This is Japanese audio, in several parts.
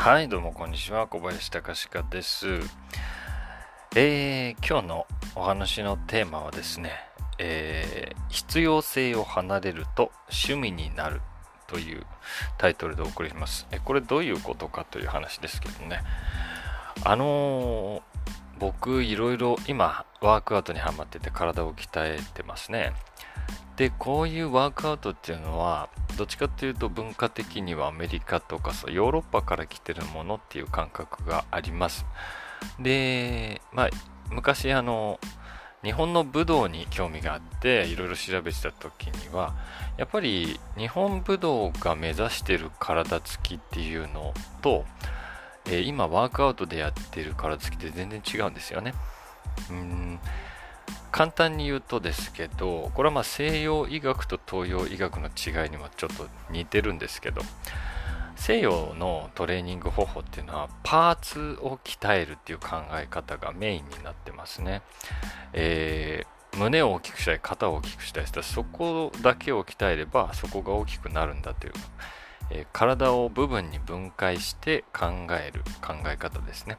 はい、どうもこんにちは。小林隆史です。えー、今日のお話のテーマはですね、えー必要性を離れると趣味になるというタイトルでお送りします。えこれどういうことかという話ですけどね。あのー僕いろいろ今ワークアウトにハマってて体を鍛えてますね。でこういうワークアウトっていうのはどっちかっていうと文化的にはアメリカとかそうヨーロッパから来てるものっていう感覚があります。でまあ昔あの日本の武道に興味があっていろいろ調べてた時にはやっぱり日本武道が目指してる体つきっていうのと、えー今ワークアウトでやってる体つきって全然違うんですよね。うん。簡単に言うとですけどこれはまあ西洋医学と東洋医学の違いにもちょっと似てるんですけど西洋のトレーニング方法っていうのはパーツを鍛えるっていう考え方がメインになってますね、えー胸を大きくしたり肩を大きくしたりしたらそこだけを鍛えればそこが大きくなるんだという、えー体を部分に分解して考える考え方ですね。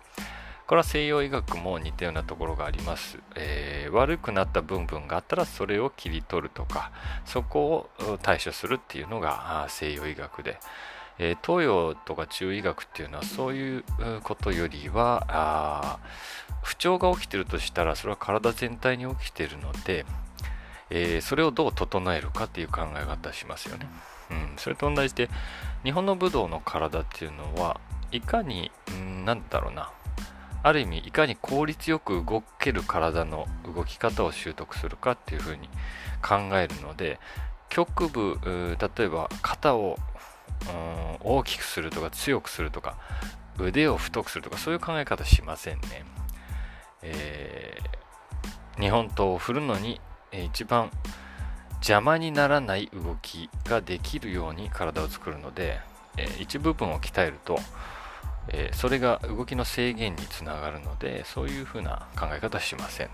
これは西洋医学も似たようなところがあります、えー悪くなった部分があったらそれを切り取るとかそこを対処するっていうのが西洋医学で、えー東洋とか中医学っていうのはそういうことよりは不調が起きてるとしたらそれは体全体に起きてるので、えーそれをどう整えるかっていう考え方しますよね、うん、それと同じで日本の武道の体っていうのはいかに、うん、なんだろうなある意味いかに効率よく動ける体の動き方を習得するかっていうふうに考えるので局部例えば肩を大きくするとか強くするとか腕を太くするとかそういう考え方しませんね、えー日本刀を振るのに、一番邪魔にならない動きができるように体を作るので、えー一部分を鍛えるとえーそれが動きの制限につながるのでそういうふうな考え方はしません。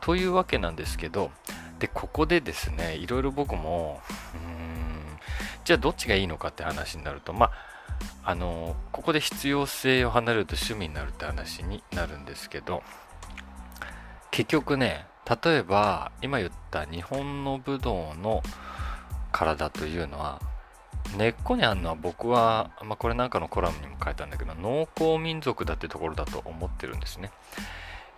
というわけなんですけどでここでですねいろいろ僕もうんじゃあどっちがいいのかって話になるとまああのここで必要性を離れると趣味になるって話になるんですけど結局ね例えば今言った日本の武道の体というのは根っこにあるのは僕は、まあ、これなんかのコラムにも書いたんだけど農耕民族だってところだと思ってるんですね、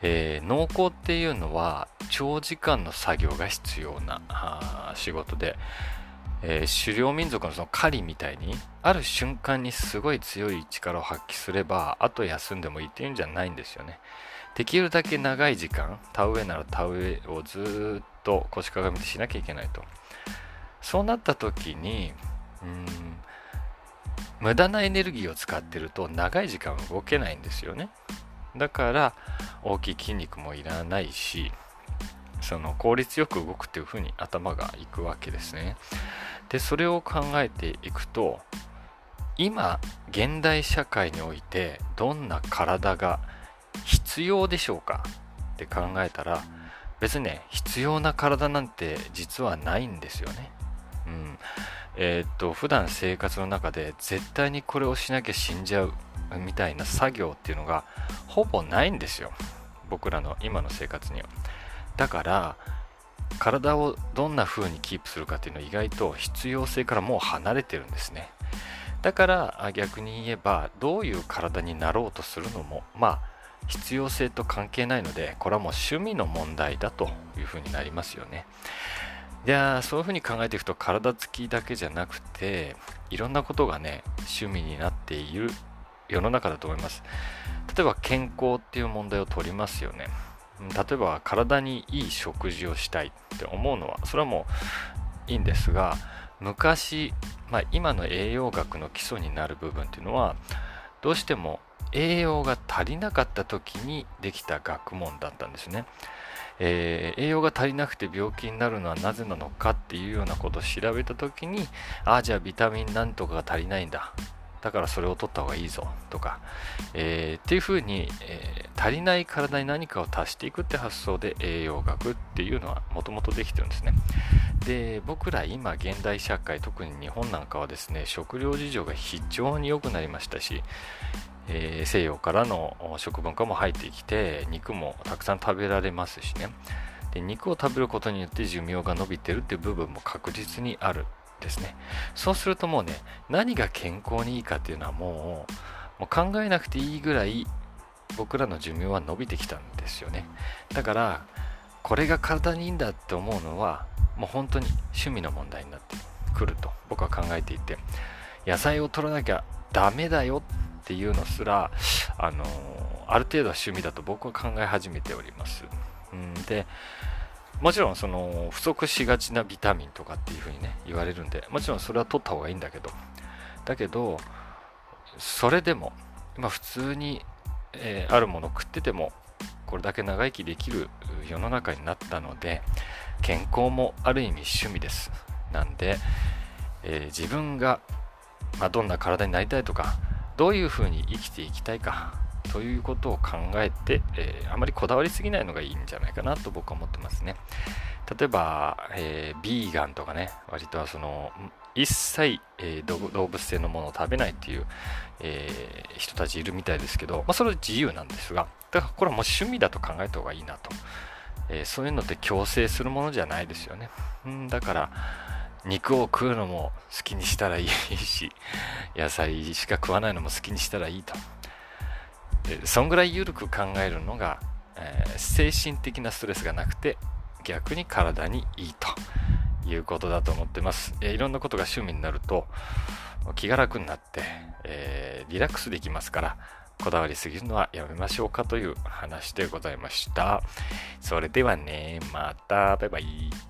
えー農耕っていうのは長時間の作業が必要な仕事で、えー狩猟民族のその狩りみたいにある瞬間にすごい強い力を発揮すればあと休んでもいいっていうんじゃないんですよね。できるだけ長い時間田植えなら田植えをずっと腰かがめてしなきゃいけないと。そうなった時にうん。無駄なエネルギーを使ってると長い時間動けないんですよね。だから大きい筋肉もいらないしその効率よく動くっていう風に頭がいくわけですね。でそれを考えていくと今現代社会においてどんな体が必要でしょうか？って考えたら別にね必要な体なんて実はないんですよね。うん。えーっと普段生活の中で絶対にこれをしなきゃ死んじゃうみたいな作業っていうのがほぼないんですよ。僕らの今の生活には。だから体をどんな風にキープするかっていうのは意外と必要性からもう離れてるんですね。だから逆に言えばどういう体になろうとするのもまあ必要性と関係ないのでこれはもう趣味の問題だという風になりますよね。やそういう風に考えていくと体つきだけじゃなくていろんなことがね趣味になっている世の中だと思います。例えば健康っていう問題を取りますよね。例えば体にいい食事をしたいって思うのはそれはもういいんですが昔、まあ、今の栄養学の基礎になる部分っていうのはどうしても栄養が足りなかった時にできた学問だったんですね、えー栄養が足りなくて病気になるのはなぜなのかっていうようなことを調べた時にああじゃあビタミンなんとかが足りないんだ。だからそれを取った方がいいぞ。とか、えー、っていうふうに、えー、足りない体に何かを足していくって発想で栄養学っていうのはもともとできてるんですね。で僕ら今現代社会特に日本なんかはですね食料事情が非常に良くなりましたし、えー、西洋からの食文化も入ってきて肉もたくさん食べられますしね。で肉を食べることによって寿命が伸びてるっていう部分も確実にあるですね。そうするともうね何が健康にいいかっていうのはもうもう考えなくていいぐらい僕らの寿命は伸びてきたんですよね。だからこれが体にいいんだって思うのはもう本当に趣味の問題になってくると僕は考えていて野菜を取らなきゃダメだよっていうのすらあのある程度は趣味だと僕は考え始めております、うん、でもちろんその不足しがちなビタミンとかっていうふうにね言われるんでもちろんそれは取った方がいいんだけどだけどそれでも今普通に、えー、あるもの食っててもこれだけ長生きできる世の中になったので健康もある意味趣味です。なんで、えー、自分が、まあ、どんな体になりたいとかどういうふうに生きていきたいかということを考えて、えー、あまりこだわりすぎないのがいいんじゃないかなと僕は思ってますね。例えば、えー、ビーガンとかね、割とはその、一切、えー、動物性のものを食べないっていう、えー、人たちいるみたいですけど、まあ、それは自由なんですが、だからこれはもう趣味だと考えた方がいいなと。え、そういうのって強制するものじゃないですよね。んだから、肉を食うのも好きにしたらいいし、野菜しか食わないのも好きにしたらいいと。そんぐらい緩く考えるのが、えー、精神的なストレスがなくて逆に体にいいということだと思ってます、えー、いろんなことが趣味になると気が楽になって、えー、リラックスできますからこだわりすぎるのはやめましょうかという話でございました。それではねまた。バイバイ。